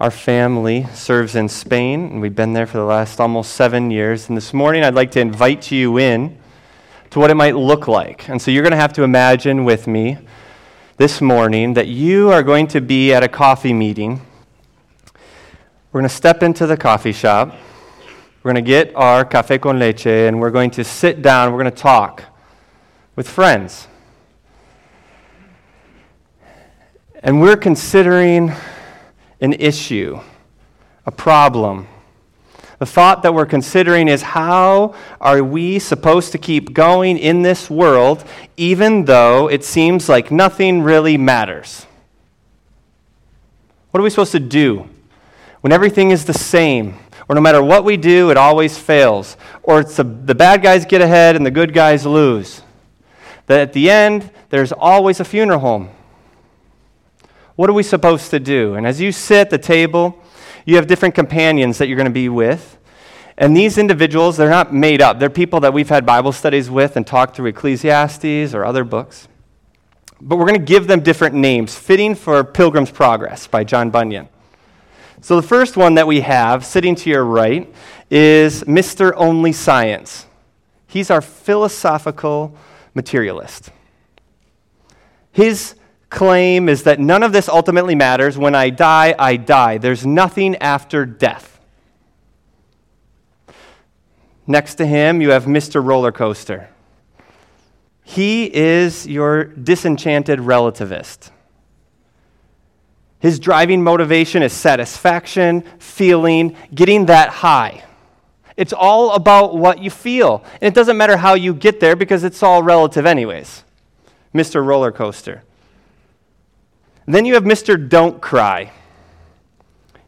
Our family serves in Spain, and we've been there for the last almost seven years. And this morning, I'd like to invite you in to what it might look like. And so you're going to have to imagine with me this morning that you are going to be at a coffee meeting. We're going to step into the coffee shop. We're going to get our café con leche, and we're going to sit down. We're going to talk with friends. And we're considering an issue, a problem. The thought that we're considering is how are we supposed to keep going in this world even though it seems like nothing really matters? What are we supposed to do when everything is the same? Or no matter what we do, it always fails. Or it's the, the bad guys get ahead and the good guys lose. That at the end, there's always a funeral home. What are we supposed to do? And as you sit at the table, you have different companions that you're going to be with. And these individuals, they're not made up. They're people that we've had Bible studies with and talked through Ecclesiastes or other books. But we're going to give them different names, fitting for Pilgrim's Progress by John Bunyan. So the first one that we have, sitting to your right, is Mr. Only Science. He's our philosophical materialist. His claim is that none of this ultimately matters. When I die, I die. There's nothing after death. Next to him, you have Mr. Roller Coaster. He is your disenchanted relativist. His driving motivation is satisfaction, feeling, getting that high. It's all about what you feel. And it doesn't matter how you get there because it's all relative, anyways. Mr. Roller Coaster. Then you have Mr. Don't Cry.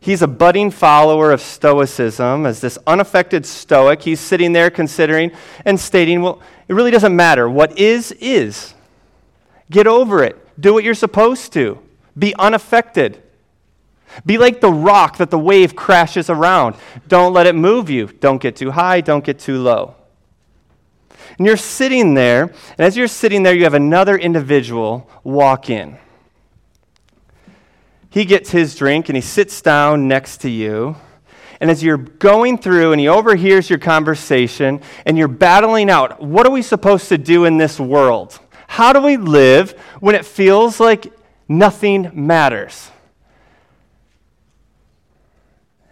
He's a budding follower of Stoicism. As this unaffected Stoic, he's sitting there considering and stating, well, it really doesn't matter. What is, is. Get over it. Do what you're supposed to. Be unaffected. Be like the rock that the wave crashes around. Don't let it move you. Don't get too high, don't get too low. And you're sitting there, and as you're sitting there, you have another individual walk in he gets his drink and he sits down next to you. And as you're going through and he overhears your conversation and you're battling out, what are we supposed to do in this world? How do we live when it feels like nothing matters?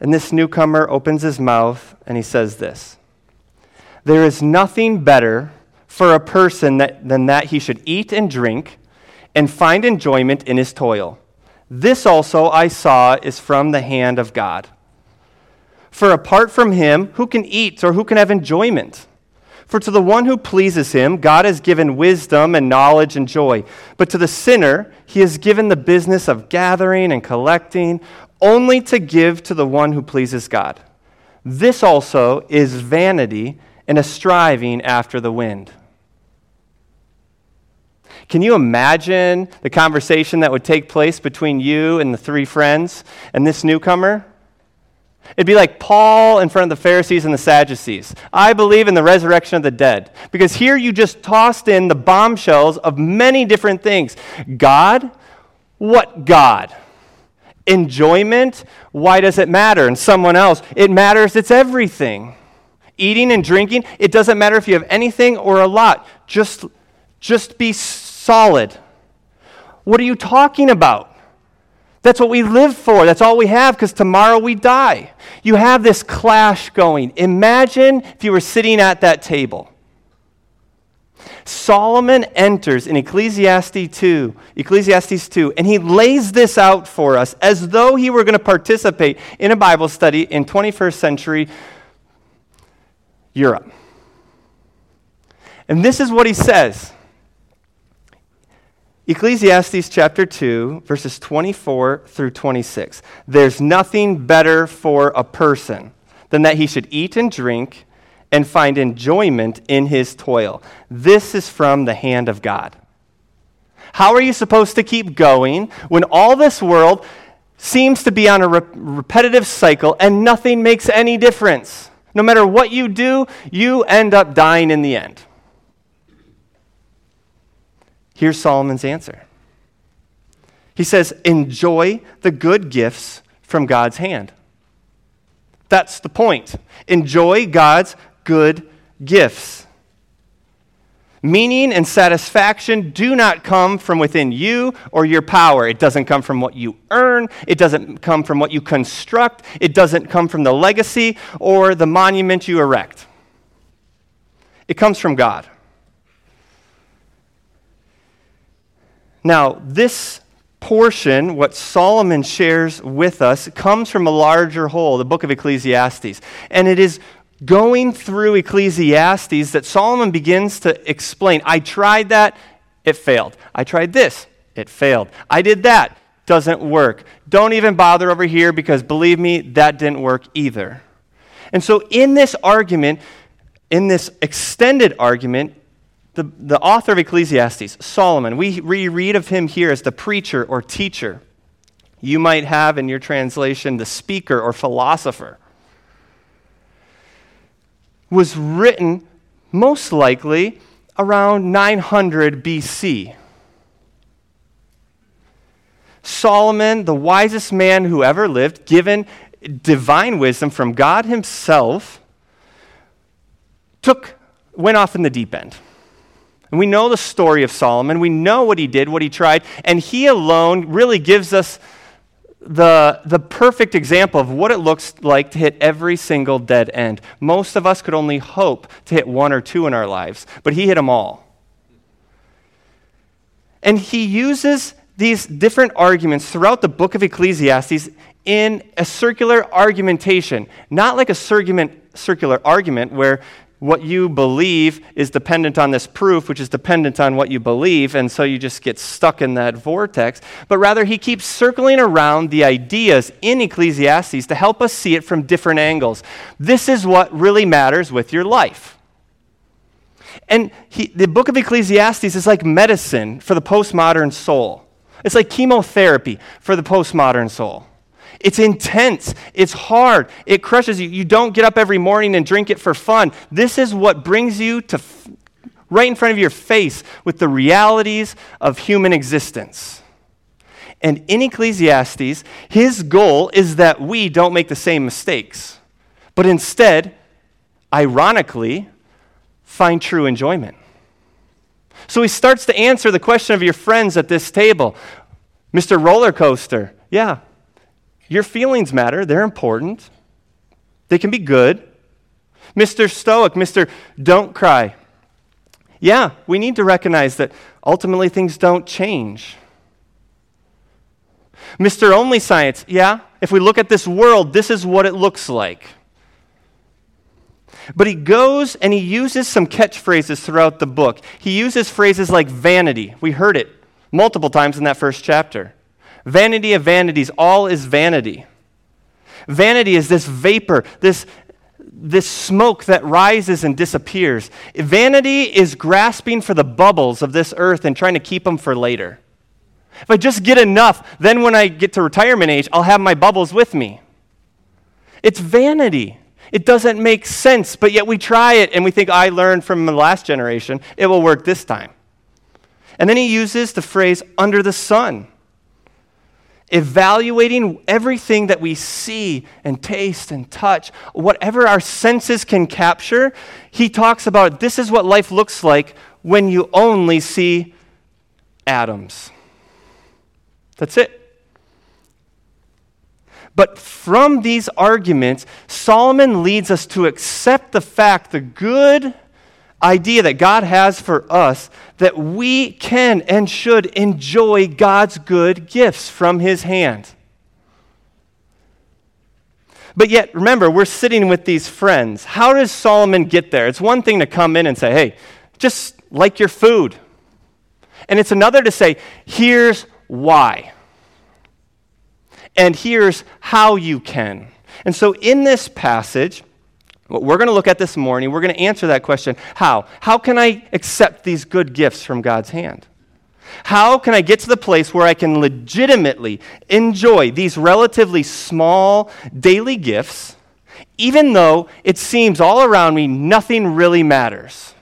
And this newcomer opens his mouth and he says this There is nothing better for a person that, than that he should eat and drink and find enjoyment in his toil. This also I saw is from the hand of God. For apart from him, who can eat or who can have enjoyment? For to the one who pleases him, God has given wisdom and knowledge and joy. But to the sinner, he has given the business of gathering and collecting, only to give to the one who pleases God. This also is vanity and a striving after the wind. Can you imagine the conversation that would take place between you and the three friends and this newcomer? It'd be like Paul in front of the Pharisees and the Sadducees. I believe in the resurrection of the dead. Because here you just tossed in the bombshells of many different things. God? What God? Enjoyment? Why does it matter? And someone else, it matters, it's everything. Eating and drinking, it doesn't matter if you have anything or a lot. Just, just be solid. What are you talking about? That's what we live for. That's all we have because tomorrow we die. You have this clash going. Imagine if you were sitting at that table. Solomon enters in Ecclesiastes 2, Ecclesiastes 2, and he lays this out for us as though he were going to participate in a Bible study in 21st century Europe. And this is what he says. Ecclesiastes chapter 2, verses 24 through 26. There's nothing better for a person than that he should eat and drink and find enjoyment in his toil. This is from the hand of God. How are you supposed to keep going when all this world seems to be on a re- repetitive cycle and nothing makes any difference? No matter what you do, you end up dying in the end. Here's Solomon's answer He says, Enjoy the good gifts from God's hand. That's the point. Enjoy God's good gifts. Meaning and satisfaction do not come from within you or your power. It doesn't come from what you earn. It doesn't come from what you construct. It doesn't come from the legacy or the monument you erect. It comes from God. Now, this portion, what Solomon shares with us, comes from a larger whole, the book of Ecclesiastes. And it is going through Ecclesiastes that Solomon begins to explain I tried that, it failed. I tried this, it failed. I did that, doesn't work. Don't even bother over here because believe me, that didn't work either. And so, in this argument, in this extended argument, the, the author of Ecclesiastes, Solomon, we, we read of him here as the preacher or teacher. You might have in your translation the speaker or philosopher. Was written most likely around 900 BC. Solomon, the wisest man who ever lived, given divine wisdom from God Himself, took, went off in the deep end. And we know the story of Solomon. We know what he did, what he tried, and he alone really gives us the, the perfect example of what it looks like to hit every single dead end. Most of us could only hope to hit one or two in our lives, but he hit them all. And he uses these different arguments throughout the book of Ecclesiastes in a circular argumentation, not like a circular argument where what you believe is dependent on this proof, which is dependent on what you believe, and so you just get stuck in that vortex. But rather, he keeps circling around the ideas in Ecclesiastes to help us see it from different angles. This is what really matters with your life. And he, the book of Ecclesiastes is like medicine for the postmodern soul, it's like chemotherapy for the postmodern soul. It's intense. It's hard. It crushes you. You don't get up every morning and drink it for fun. This is what brings you to f- right in front of your face with the realities of human existence. And in Ecclesiastes, his goal is that we don't make the same mistakes, but instead, ironically, find true enjoyment. So he starts to answer the question of your friends at this table Mr. Roller Coaster, yeah, your feelings matter, they're important, they can be good. Mr. Stoic, Mr. Don't Cry. Yeah, we need to recognize that ultimately things don't change. Mr. Only Science, yeah, if we look at this world, this is what it looks like. But he goes and he uses some catchphrases throughout the book. He uses phrases like vanity. We heard it multiple times in that first chapter. Vanity of vanities, all is vanity. Vanity is this vapor, this, this smoke that rises and disappears. Vanity is grasping for the bubbles of this earth and trying to keep them for later. If I just get enough, then when I get to retirement age, I'll have my bubbles with me. It's vanity. It doesn't make sense, but yet we try it and we think, I learned from the last generation, it will work this time. And then he uses the phrase under the sun evaluating everything that we see and taste and touch, whatever our senses can capture, he talks about this is what life looks like when you only see atoms. That's it. But from these arguments, Solomon leads us to accept the fact, the good idea that God has for us that we can and should enjoy God's good gifts from His hand. But yet, remember, we're sitting with these friends. How does Solomon get there? It's one thing to come in and say, hey, just like your food. And it's another to say, here's why. And here's how you can. And so, in this passage, what we're going to look at this morning, we're going to answer that question how? How can I accept these good gifts from God's hand? How can I get to the place where I can legitimately enjoy these relatively small daily gifts, even though it seems all around me nothing really matters?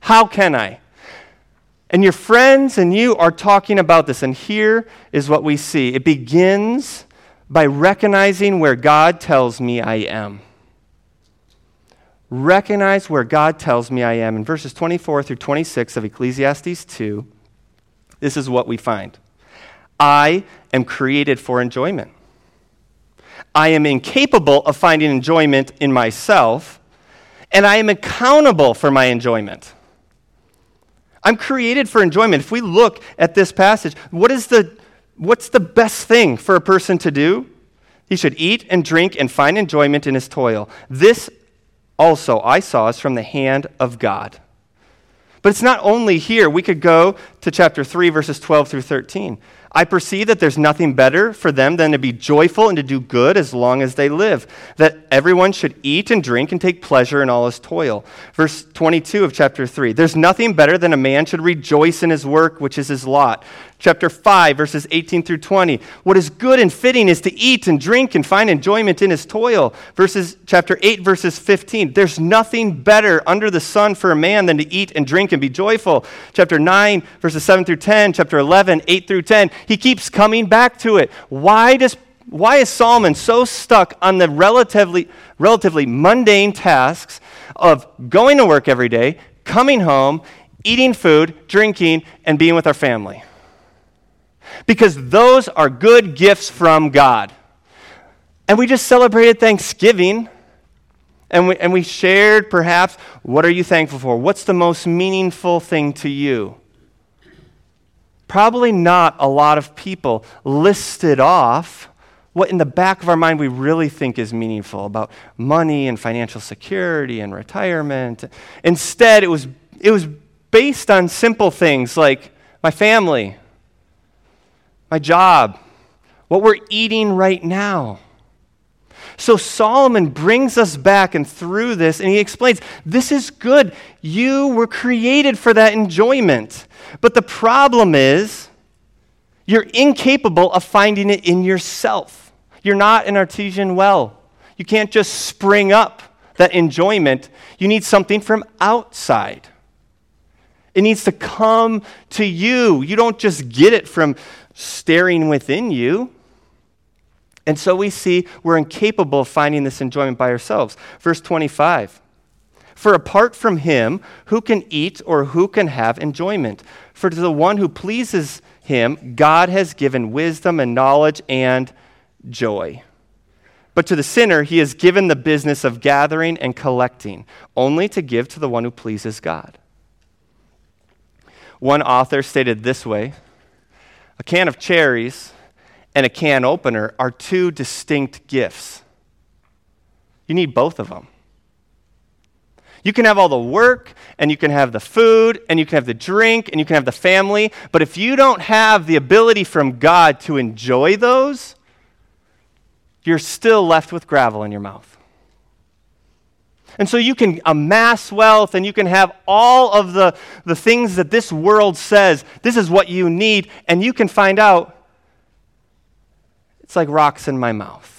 How can I? And your friends and you are talking about this, and here is what we see it begins by recognizing where God tells me I am. Recognize where God tells me I am. In verses 24 through 26 of Ecclesiastes 2, this is what we find I am created for enjoyment. I am incapable of finding enjoyment in myself, and I am accountable for my enjoyment. I'm created for enjoyment. If we look at this passage, what is the, what's the best thing for a person to do? He should eat and drink and find enjoyment in his toil. This also I saw is from the hand of God. But it's not only here. We could go to chapter 3, verses 12 through 13. I perceive that there's nothing better for them than to be joyful and to do good as long as they live, that everyone should eat and drink and take pleasure in all his toil. Verse 22 of chapter 3 There's nothing better than a man should rejoice in his work, which is his lot. Chapter 5, verses 18 through 20. What is good and fitting is to eat and drink and find enjoyment in his toil. Verses, chapter 8, verses 15. There's nothing better under the sun for a man than to eat and drink and be joyful. Chapter 9, verses 7 through 10. Chapter 11, 8 through 10. He keeps coming back to it. Why, does, why is Solomon so stuck on the relatively, relatively mundane tasks of going to work every day, coming home, eating food, drinking, and being with our family? Because those are good gifts from God. And we just celebrated Thanksgiving. And we, and we shared perhaps what are you thankful for? What's the most meaningful thing to you? Probably not a lot of people listed off what in the back of our mind we really think is meaningful about money and financial security and retirement. Instead, it was, it was based on simple things like my family, my job, what we're eating right now. So Solomon brings us back and through this, and he explains this is good. You were created for that enjoyment. But the problem is, you're incapable of finding it in yourself. You're not an artesian well. You can't just spring up that enjoyment. You need something from outside. It needs to come to you. You don't just get it from staring within you. And so we see we're incapable of finding this enjoyment by ourselves. Verse 25 For apart from him, who can eat or who can have enjoyment? For to the one who pleases him, God has given wisdom and knowledge and joy. But to the sinner, he has given the business of gathering and collecting, only to give to the one who pleases God. One author stated this way a can of cherries and a can opener are two distinct gifts. You need both of them. You can have all the work, and you can have the food, and you can have the drink, and you can have the family, but if you don't have the ability from God to enjoy those, you're still left with gravel in your mouth. And so you can amass wealth and you can have all of the, the things that this world says this is what you need, and you can find out it's like rocks in my mouth.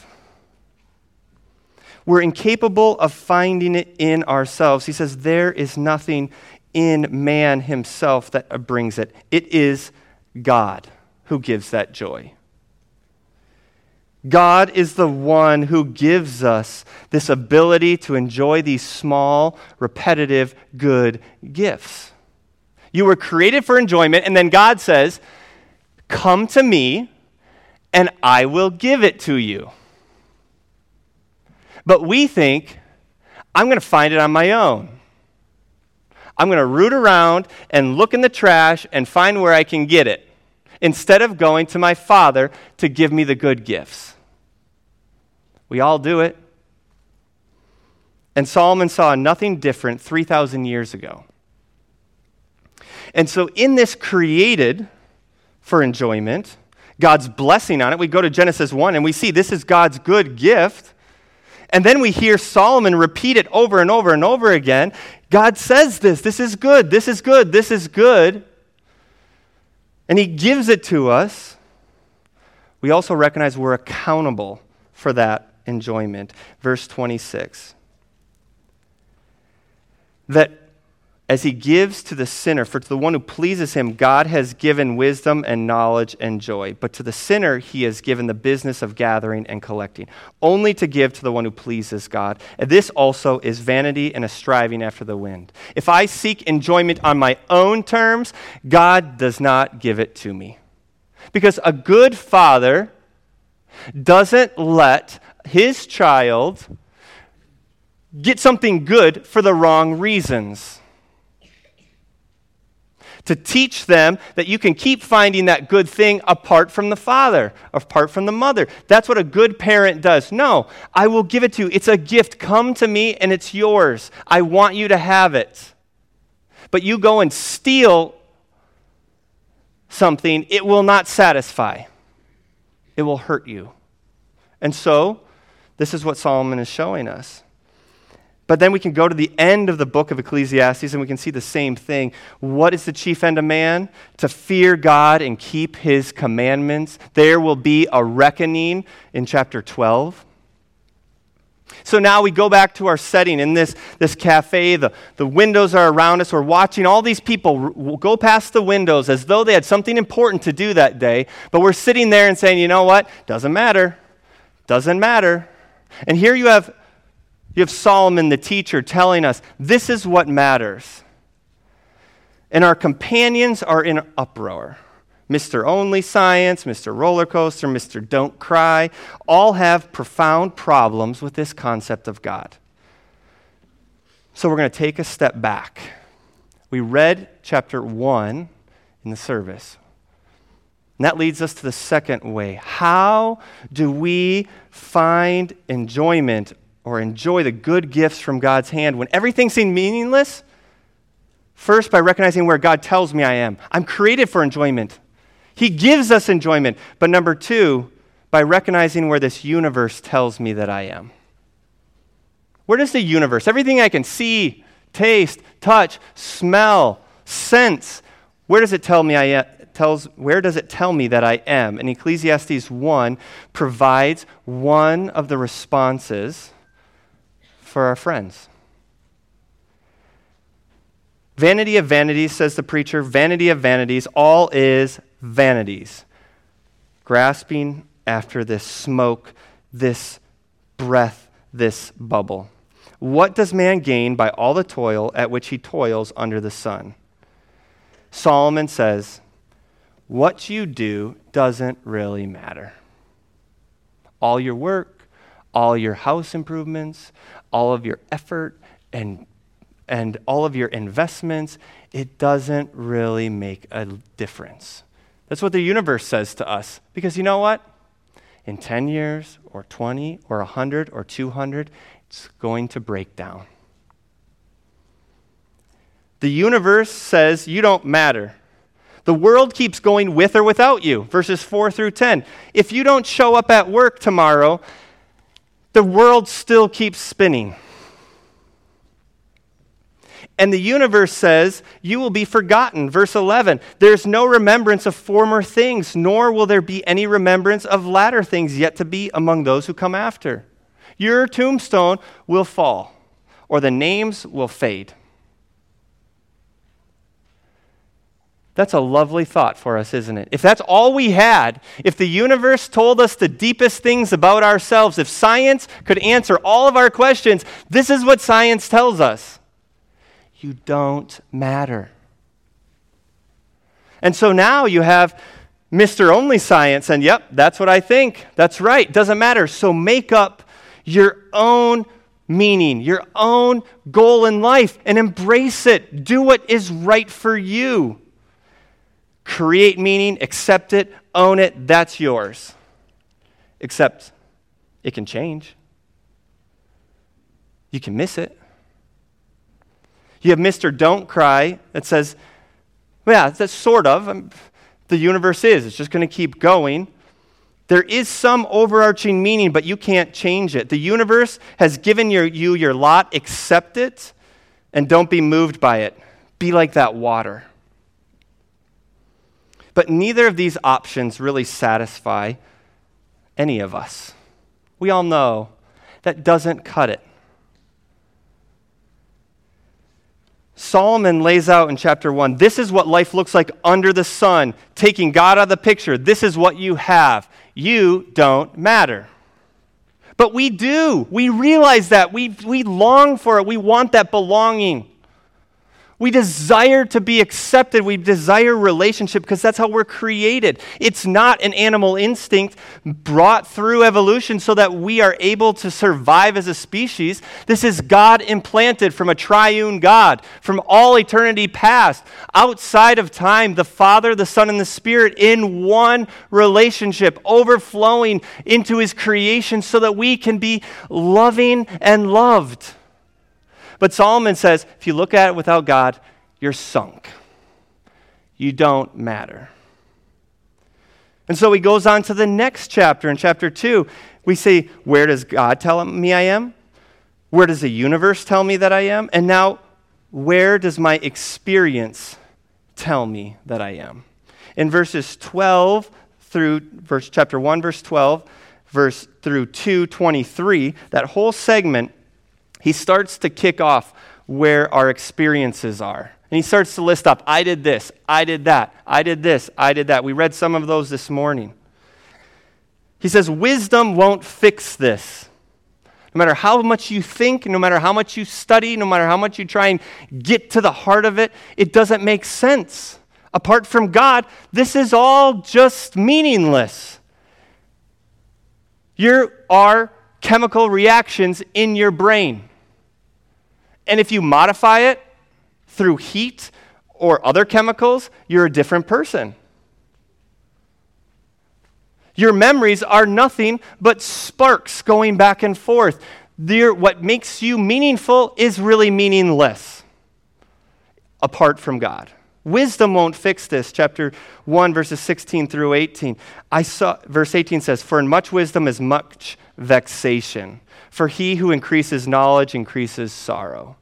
We're incapable of finding it in ourselves. He says, There is nothing in man himself that brings it, it is God who gives that joy. God is the one who gives us this ability to enjoy these small, repetitive, good gifts. You were created for enjoyment, and then God says, Come to me, and I will give it to you. But we think, I'm going to find it on my own. I'm going to root around and look in the trash and find where I can get it instead of going to my Father to give me the good gifts. We all do it. And Solomon saw nothing different 3,000 years ago. And so, in this created for enjoyment, God's blessing on it, we go to Genesis 1 and we see this is God's good gift. And then we hear Solomon repeat it over and over and over again. God says this this is good, this is good, this is good. And he gives it to us. We also recognize we're accountable for that enjoyment. Verse 26. That as he gives to the sinner, for to the one who pleases him, God has given wisdom and knowledge and joy. But to the sinner, he has given the business of gathering and collecting, only to give to the one who pleases God. And this also is vanity and a striving after the wind. If I seek enjoyment on my own terms, God does not give it to me. Because a good father doesn't let his child get something good for the wrong reasons to teach them that you can keep finding that good thing apart from the father, apart from the mother. That's what a good parent does. No, I will give it to you. It's a gift. Come to me and it's yours. I want you to have it. But you go and steal something, it will not satisfy, it will hurt you. And so, this is what Solomon is showing us. But then we can go to the end of the book of Ecclesiastes and we can see the same thing. What is the chief end of man? To fear God and keep his commandments. There will be a reckoning in chapter 12. So now we go back to our setting in this, this cafe. The, the windows are around us. We're watching all these people go past the windows as though they had something important to do that day. But we're sitting there and saying, you know what? Doesn't matter. Doesn't matter. And here you have you have Solomon, the teacher, telling us this is what matters. And our companions are in uproar. Mr. Only Science, Mr. Roller Coaster, Mr. Don't Cry, all have profound problems with this concept of God. So we're going to take a step back. We read chapter 1 in the service. And that leads us to the second way. How do we find enjoyment or enjoy the good gifts from God's hand when everything seems meaningless? First, by recognizing where God tells me I am. I'm created for enjoyment. He gives us enjoyment. But number two, by recognizing where this universe tells me that I am. Where does the universe, everything I can see, taste, touch, smell, sense, where does it tell me I am? Tells, where does it tell me that I am? And Ecclesiastes 1 provides one of the responses for our friends. Vanity of vanities, says the preacher, vanity of vanities, all is vanities. Grasping after this smoke, this breath, this bubble. What does man gain by all the toil at which he toils under the sun? Solomon says, What you do doesn't really matter. All your work, all your house improvements, all of your effort and, and all of your investments, it doesn't really make a difference. That's what the universe says to us. Because you know what? In 10 years, or 20, or 100, or 200, it's going to break down. The universe says you don't matter. The world keeps going with or without you, verses 4 through 10. If you don't show up at work tomorrow, the world still keeps spinning. And the universe says, You will be forgotten. Verse 11 There's no remembrance of former things, nor will there be any remembrance of latter things yet to be among those who come after. Your tombstone will fall, or the names will fade. That's a lovely thought for us, isn't it? If that's all we had, if the universe told us the deepest things about ourselves, if science could answer all of our questions, this is what science tells us you don't matter. And so now you have Mr. Only Science, and yep, that's what I think. That's right, doesn't matter. So make up your own meaning, your own goal in life, and embrace it. Do what is right for you create meaning, accept it, own it, that's yours. Except it can change. You can miss it. You have Mr. Don't Cry that says, yeah, that's sort of. Um, the universe is. It's just going to keep going. There is some overarching meaning, but you can't change it. The universe has given your, you your lot. Accept it and don't be moved by it. Be like that water. But neither of these options really satisfy any of us. We all know that doesn't cut it. Solomon lays out in chapter 1 this is what life looks like under the sun, taking God out of the picture. This is what you have. You don't matter. But we do. We realize that. We, we long for it. We want that belonging. We desire to be accepted. We desire relationship because that's how we're created. It's not an animal instinct brought through evolution so that we are able to survive as a species. This is God implanted from a triune God, from all eternity past, outside of time, the Father, the Son, and the Spirit in one relationship, overflowing into His creation so that we can be loving and loved. But Solomon says if you look at it without God, you're sunk. You don't matter. And so he goes on to the next chapter. In chapter 2, we see, Where does God tell me I am? Where does the universe tell me that I am? And now, where does my experience tell me that I am? In verses 12 through verse chapter 1 verse 12 verse through 223 that whole segment he starts to kick off where our experiences are. And he starts to list up I did this, I did that, I did this, I did that. We read some of those this morning. He says, Wisdom won't fix this. No matter how much you think, no matter how much you study, no matter how much you try and get to the heart of it, it doesn't make sense. Apart from God, this is all just meaningless. You are chemical reactions in your brain. And if you modify it through heat or other chemicals, you're a different person. Your memories are nothing but sparks going back and forth. They're, what makes you meaningful is really meaningless apart from God. Wisdom won't fix this. Chapter 1, verses 16 through 18. I saw, verse 18 says, For in much wisdom is much vexation. For he who increases knowledge increases sorrow.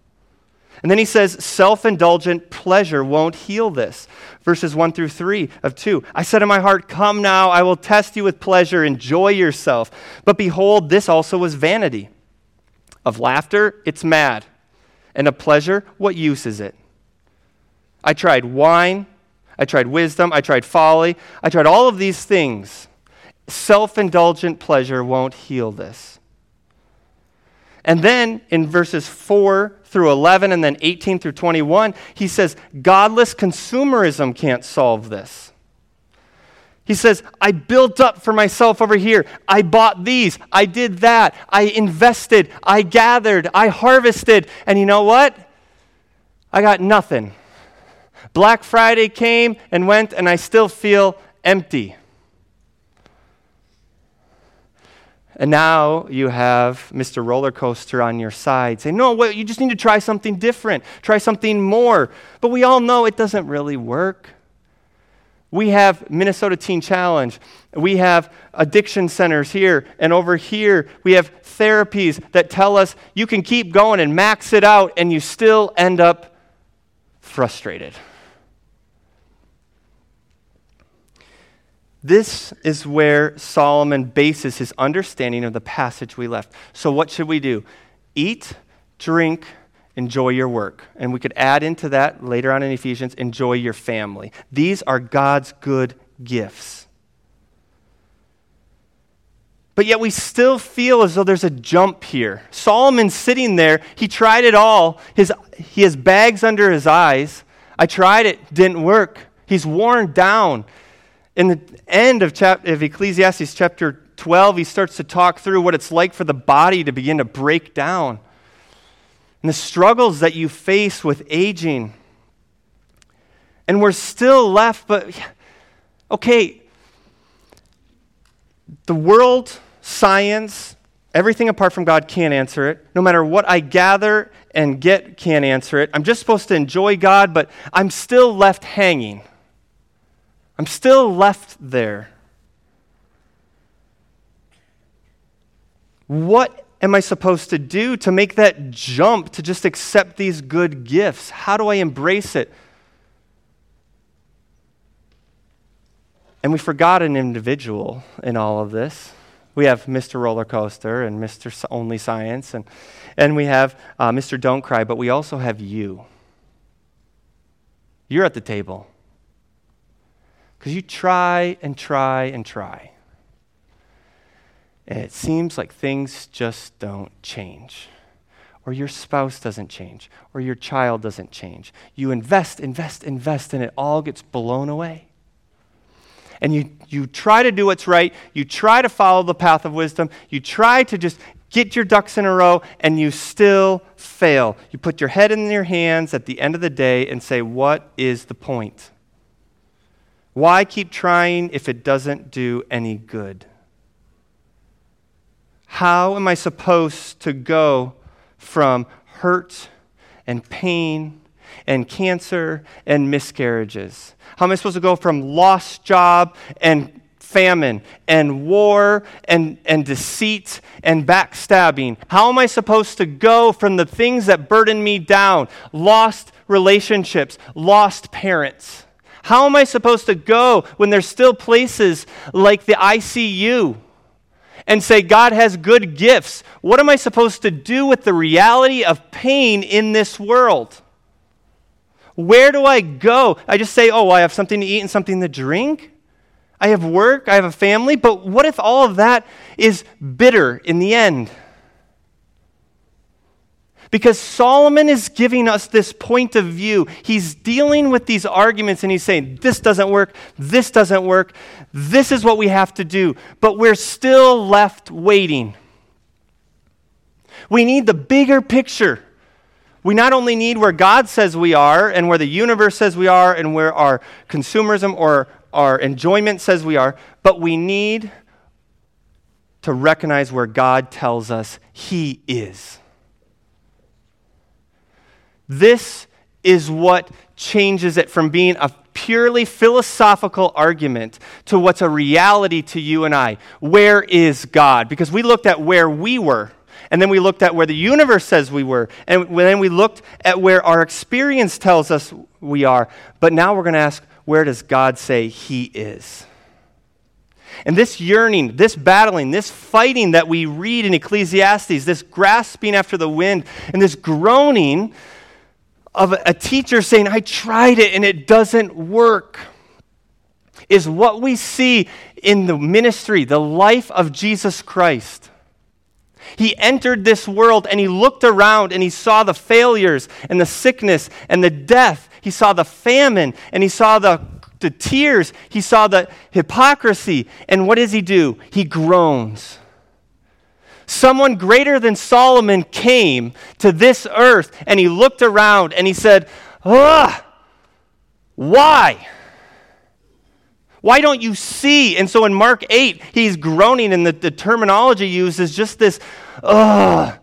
And then he says, self indulgent pleasure won't heal this. Verses 1 through 3 of 2. I said in my heart, Come now, I will test you with pleasure, enjoy yourself. But behold, this also was vanity. Of laughter, it's mad. And of pleasure, what use is it? I tried wine, I tried wisdom, I tried folly, I tried all of these things. Self indulgent pleasure won't heal this. And then in verses 4 through 11 and then 18 through 21, he says, Godless consumerism can't solve this. He says, I built up for myself over here. I bought these. I did that. I invested. I gathered. I harvested. And you know what? I got nothing. Black Friday came and went, and I still feel empty. And now you have Mr. Roller Coaster on your side saying, No, wait, you just need to try something different, try something more. But we all know it doesn't really work. We have Minnesota Teen Challenge. We have addiction centers here and over here. We have therapies that tell us you can keep going and max it out, and you still end up frustrated. This is where Solomon bases his understanding of the passage we left. So, what should we do? Eat, drink, enjoy your work. And we could add into that later on in Ephesians enjoy your family. These are God's good gifts. But yet we still feel as though there's a jump here. Solomon's sitting there. He tried it all. His, he has bags under his eyes. I tried it, didn't work. He's worn down in the end of, chap- of Ecclesiastes chapter 12, he starts to talk through what it's like for the body to begin to break down and the struggles that you face with aging. And we're still left, but okay, the world, science, everything apart from God can't answer it. No matter what I gather and get, can't answer it. I'm just supposed to enjoy God, but I'm still left hanging. I'm still left there. What am I supposed to do to make that jump to just accept these good gifts? How do I embrace it? And we forgot an individual in all of this. We have Mr. Roller Coaster and Mr. Only Science, and, and we have uh, Mr. Don't Cry, but we also have you. you're at the table. Because you try and try and try. And it seems like things just don't change. Or your spouse doesn't change. Or your child doesn't change. You invest, invest, invest, and it all gets blown away. And you, you try to do what's right. You try to follow the path of wisdom. You try to just get your ducks in a row, and you still fail. You put your head in your hands at the end of the day and say, What is the point? Why keep trying if it doesn't do any good? How am I supposed to go from hurt and pain and cancer and miscarriages? How am I supposed to go from lost job and famine and war and, and deceit and backstabbing? How am I supposed to go from the things that burden me down, lost relationships, lost parents? How am I supposed to go when there's still places like the ICU? and say, God has good gifts. What am I supposed to do with the reality of pain in this world? Where do I go? I just say, oh, I have something to eat and something to drink. I have work, I have a family, but what if all of that is bitter in the end? Because Solomon is giving us this point of view. He's dealing with these arguments and he's saying, this doesn't work, this doesn't work, this is what we have to do. But we're still left waiting. We need the bigger picture. We not only need where God says we are and where the universe says we are and where our consumerism or our enjoyment says we are, but we need to recognize where God tells us He is. This is what changes it from being a purely philosophical argument to what's a reality to you and I. Where is God? Because we looked at where we were, and then we looked at where the universe says we were, and then we looked at where our experience tells us we are. But now we're going to ask, where does God say He is? And this yearning, this battling, this fighting that we read in Ecclesiastes, this grasping after the wind, and this groaning of a teacher saying, I tried it and it doesn't work, is what we see in the ministry, the life of Jesus Christ. He entered this world and he looked around and he saw the failures and the sickness and the death. He saw the famine and he saw the, the tears. He saw the hypocrisy. And what does he do? He groans. Someone greater than Solomon came to this earth and he looked around and he said, Ugh, why? Why don't you see? And so in Mark 8, he's groaning, and the, the terminology used is just this, ugh.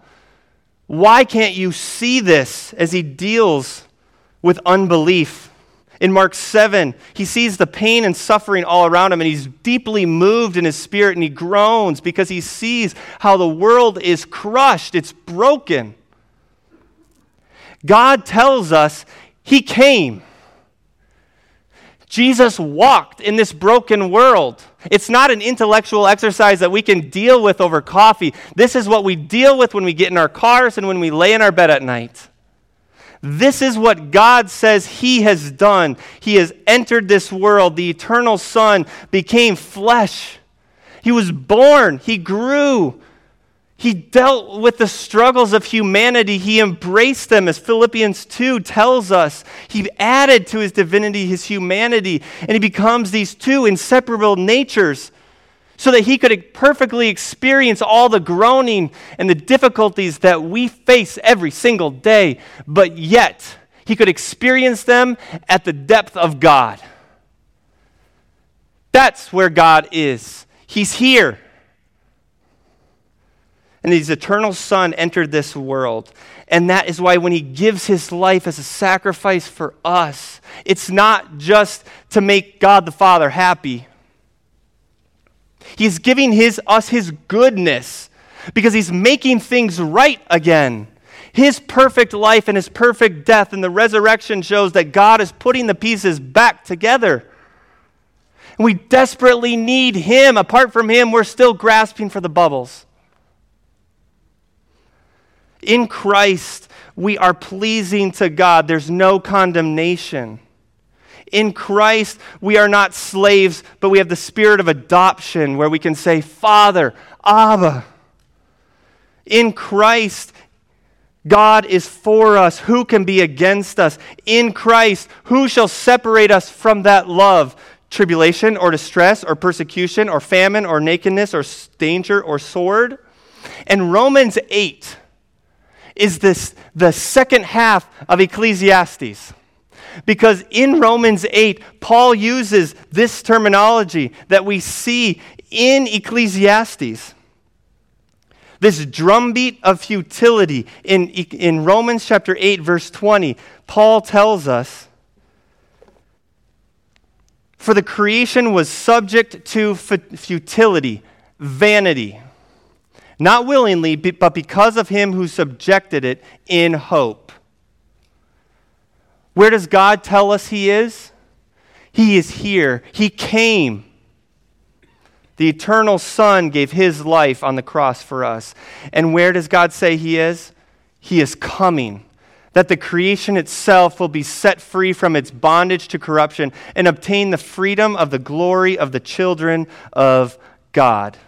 Why can't you see this as he deals with unbelief? In Mark 7, he sees the pain and suffering all around him, and he's deeply moved in his spirit, and he groans because he sees how the world is crushed, it's broken. God tells us he came. Jesus walked in this broken world. It's not an intellectual exercise that we can deal with over coffee. This is what we deal with when we get in our cars and when we lay in our bed at night. This is what God says He has done. He has entered this world. The eternal Son became flesh. He was born. He grew. He dealt with the struggles of humanity. He embraced them, as Philippians 2 tells us. He added to his divinity his humanity, and he becomes these two inseparable natures so that he could perfectly experience all the groaning and the difficulties that we face every single day, but yet he could experience them at the depth of God. That's where God is. He's here. And his eternal Son entered this world. And that is why when he gives his life as a sacrifice for us, it's not just to make God the Father happy He's giving his, us his goodness because he's making things right again. His perfect life and his perfect death and the resurrection shows that God is putting the pieces back together. And we desperately need him. Apart from him, we're still grasping for the bubbles. In Christ, we are pleasing to God. There's no condemnation. In Christ, we are not slaves, but we have the spirit of adoption where we can say, Father, Abba. In Christ, God is for us. Who can be against us? In Christ, who shall separate us from that love? Tribulation or distress or persecution or famine or nakedness or danger or sword? And Romans 8 is this the second half of Ecclesiastes. Because in Romans 8, Paul uses this terminology that we see in Ecclesiastes. This drumbeat of futility. In, in Romans chapter 8, verse 20, Paul tells us For the creation was subject to futility, vanity not willingly, but because of him who subjected it in hope. Where does God tell us he is? He is here. He came. The eternal Son gave his life on the cross for us. And where does God say he is? He is coming. That the creation itself will be set free from its bondage to corruption and obtain the freedom of the glory of the children of God.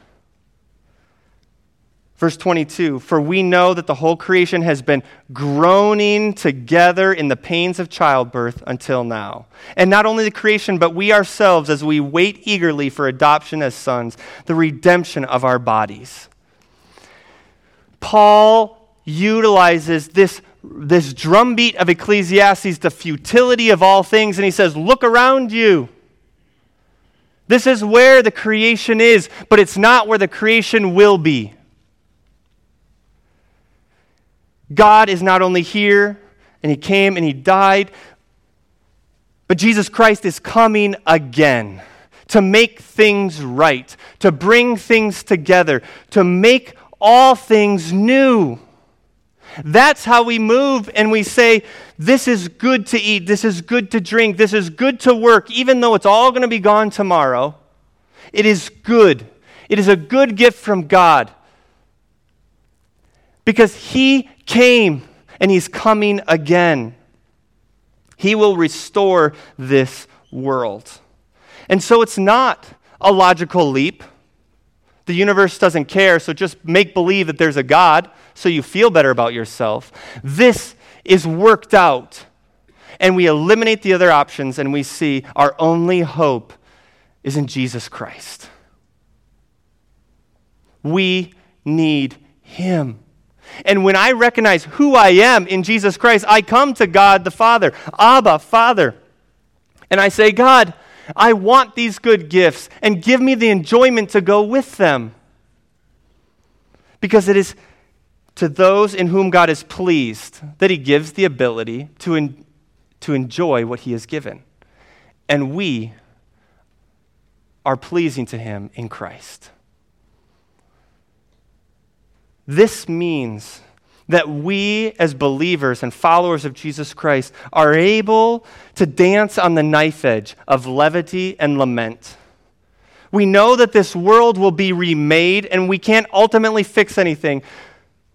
Verse 22 For we know that the whole creation has been groaning together in the pains of childbirth until now. And not only the creation, but we ourselves, as we wait eagerly for adoption as sons, the redemption of our bodies. Paul utilizes this, this drumbeat of Ecclesiastes, the futility of all things, and he says, Look around you. This is where the creation is, but it's not where the creation will be. God is not only here, and He came and He died, but Jesus Christ is coming again to make things right, to bring things together, to make all things new. That's how we move and we say, This is good to eat, this is good to drink, this is good to work, even though it's all going to be gone tomorrow. It is good. It is a good gift from God because He came and He's coming again. He will restore this world. And so it's not a logical leap. The universe doesn't care, so just make believe that there's a God so you feel better about yourself. This is worked out. And we eliminate the other options and we see our only hope is in Jesus Christ. We need Him. And when I recognize who I am in Jesus Christ, I come to God the Father, Abba, Father. And I say, God, I want these good gifts and give me the enjoyment to go with them. Because it is to those in whom God is pleased that He gives the ability to, en- to enjoy what He has given. And we are pleasing to Him in Christ. This means that we, as believers and followers of Jesus Christ, are able to dance on the knife edge of levity and lament. We know that this world will be remade and we can't ultimately fix anything.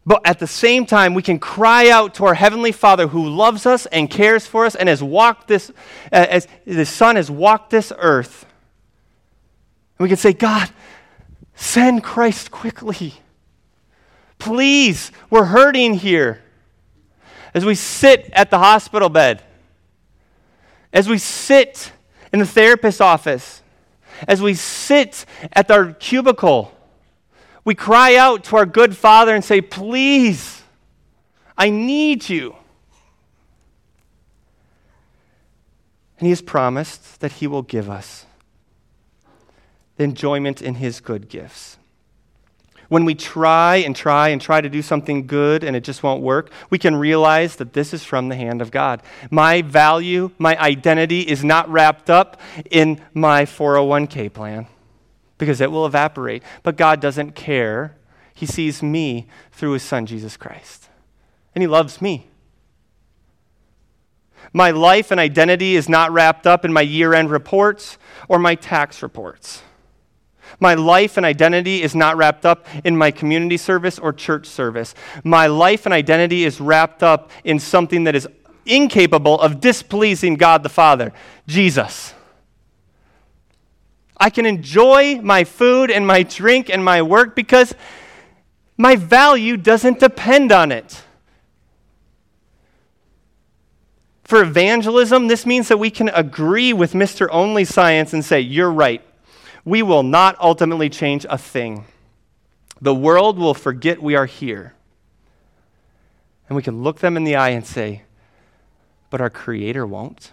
But at the same time, we can cry out to our Heavenly Father who loves us and cares for us and has walked this, uh, as the Son has walked this earth. And we can say, God, send Christ quickly. Please, we're hurting here. As we sit at the hospital bed, as we sit in the therapist's office, as we sit at our cubicle, we cry out to our good Father and say, Please, I need you. And He has promised that He will give us the enjoyment in His good gifts when we try and try and try to do something good and it just won't work, we can realize that this is from the hand of God. My value, my identity is not wrapped up in my 401k plan because it will evaporate. But God doesn't care. He sees me through his son, Jesus Christ. And he loves me. My life and identity is not wrapped up in my year end reports or my tax reports. My life and identity is not wrapped up in my community service or church service. My life and identity is wrapped up in something that is incapable of displeasing God the Father? Jesus. I can enjoy my food and my drink and my work because my value doesn't depend on it. For evangelism, this means that we can agree with Mr. Only Science and say, You're right. We will not ultimately change a thing. The world will forget we are here. And we can look them in the eye and say, But our Creator won't.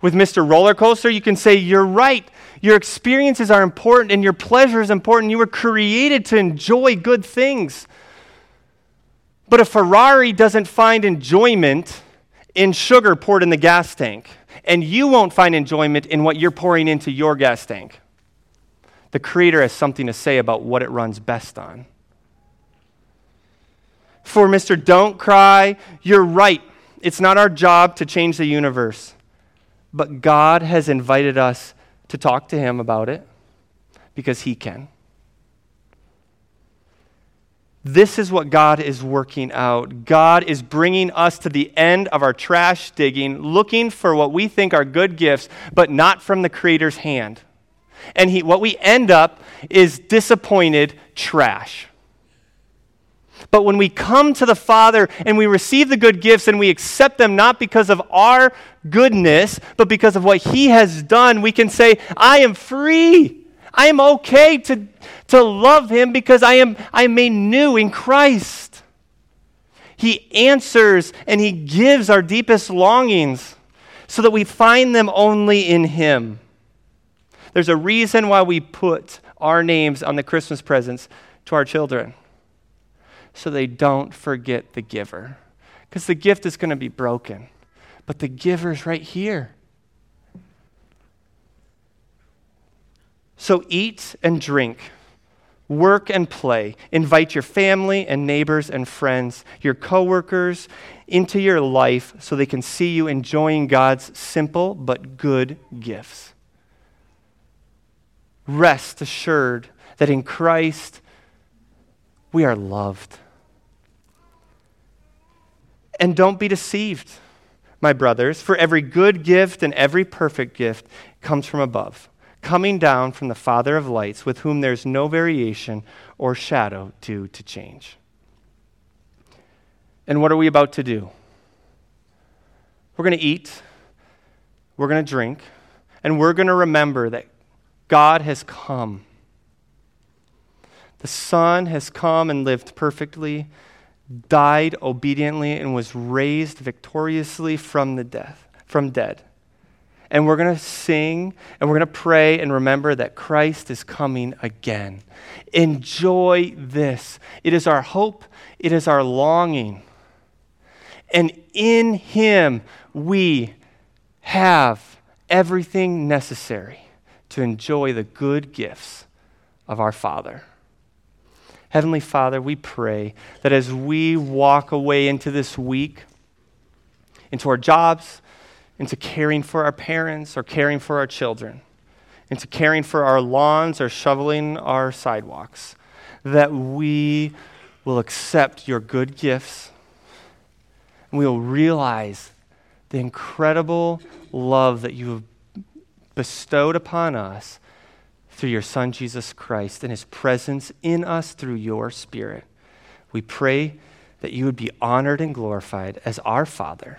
With Mr. Roller Coaster, you can say, You're right. Your experiences are important and your pleasure is important. You were created to enjoy good things. But a Ferrari doesn't find enjoyment in sugar poured in the gas tank, and you won't find enjoyment in what you're pouring into your gas tank. The Creator has something to say about what it runs best on. For Mr. Don't Cry, you're right. It's not our job to change the universe, but God has invited us to talk to Him about it because He can. This is what God is working out. God is bringing us to the end of our trash digging, looking for what we think are good gifts, but not from the Creator's hand. And he, what we end up is disappointed trash. But when we come to the Father and we receive the good gifts and we accept them not because of our goodness, but because of what He has done, we can say, I am free. I am okay to, to love him because I am, I am made new in Christ. He answers and he gives our deepest longings so that we find them only in him. There's a reason why we put our names on the Christmas presents to our children so they don't forget the giver. Because the gift is going to be broken, but the giver's right here. So eat and drink, work and play. Invite your family and neighbors and friends, your coworkers into your life so they can see you enjoying God's simple but good gifts. Rest assured that in Christ we are loved. And don't be deceived, my brothers, for every good gift and every perfect gift comes from above coming down from the Father of lights, with whom there's no variation or shadow due to change. And what are we about to do? We're going to eat, we're going to drink, and we're going to remember that God has come. The Son has come and lived perfectly, died obediently, and was raised victoriously from the death, from dead and we're going to sing and we're going to pray and remember that Christ is coming again. Enjoy this. It is our hope, it is our longing. And in Him, we have everything necessary to enjoy the good gifts of our Father. Heavenly Father, we pray that as we walk away into this week, into our jobs, into caring for our parents or caring for our children, into caring for our lawns or shoveling our sidewalks, that we will accept your good gifts and we will realize the incredible love that you have bestowed upon us through your Son, Jesus Christ, and his presence in us through your Spirit. We pray that you would be honored and glorified as our Father.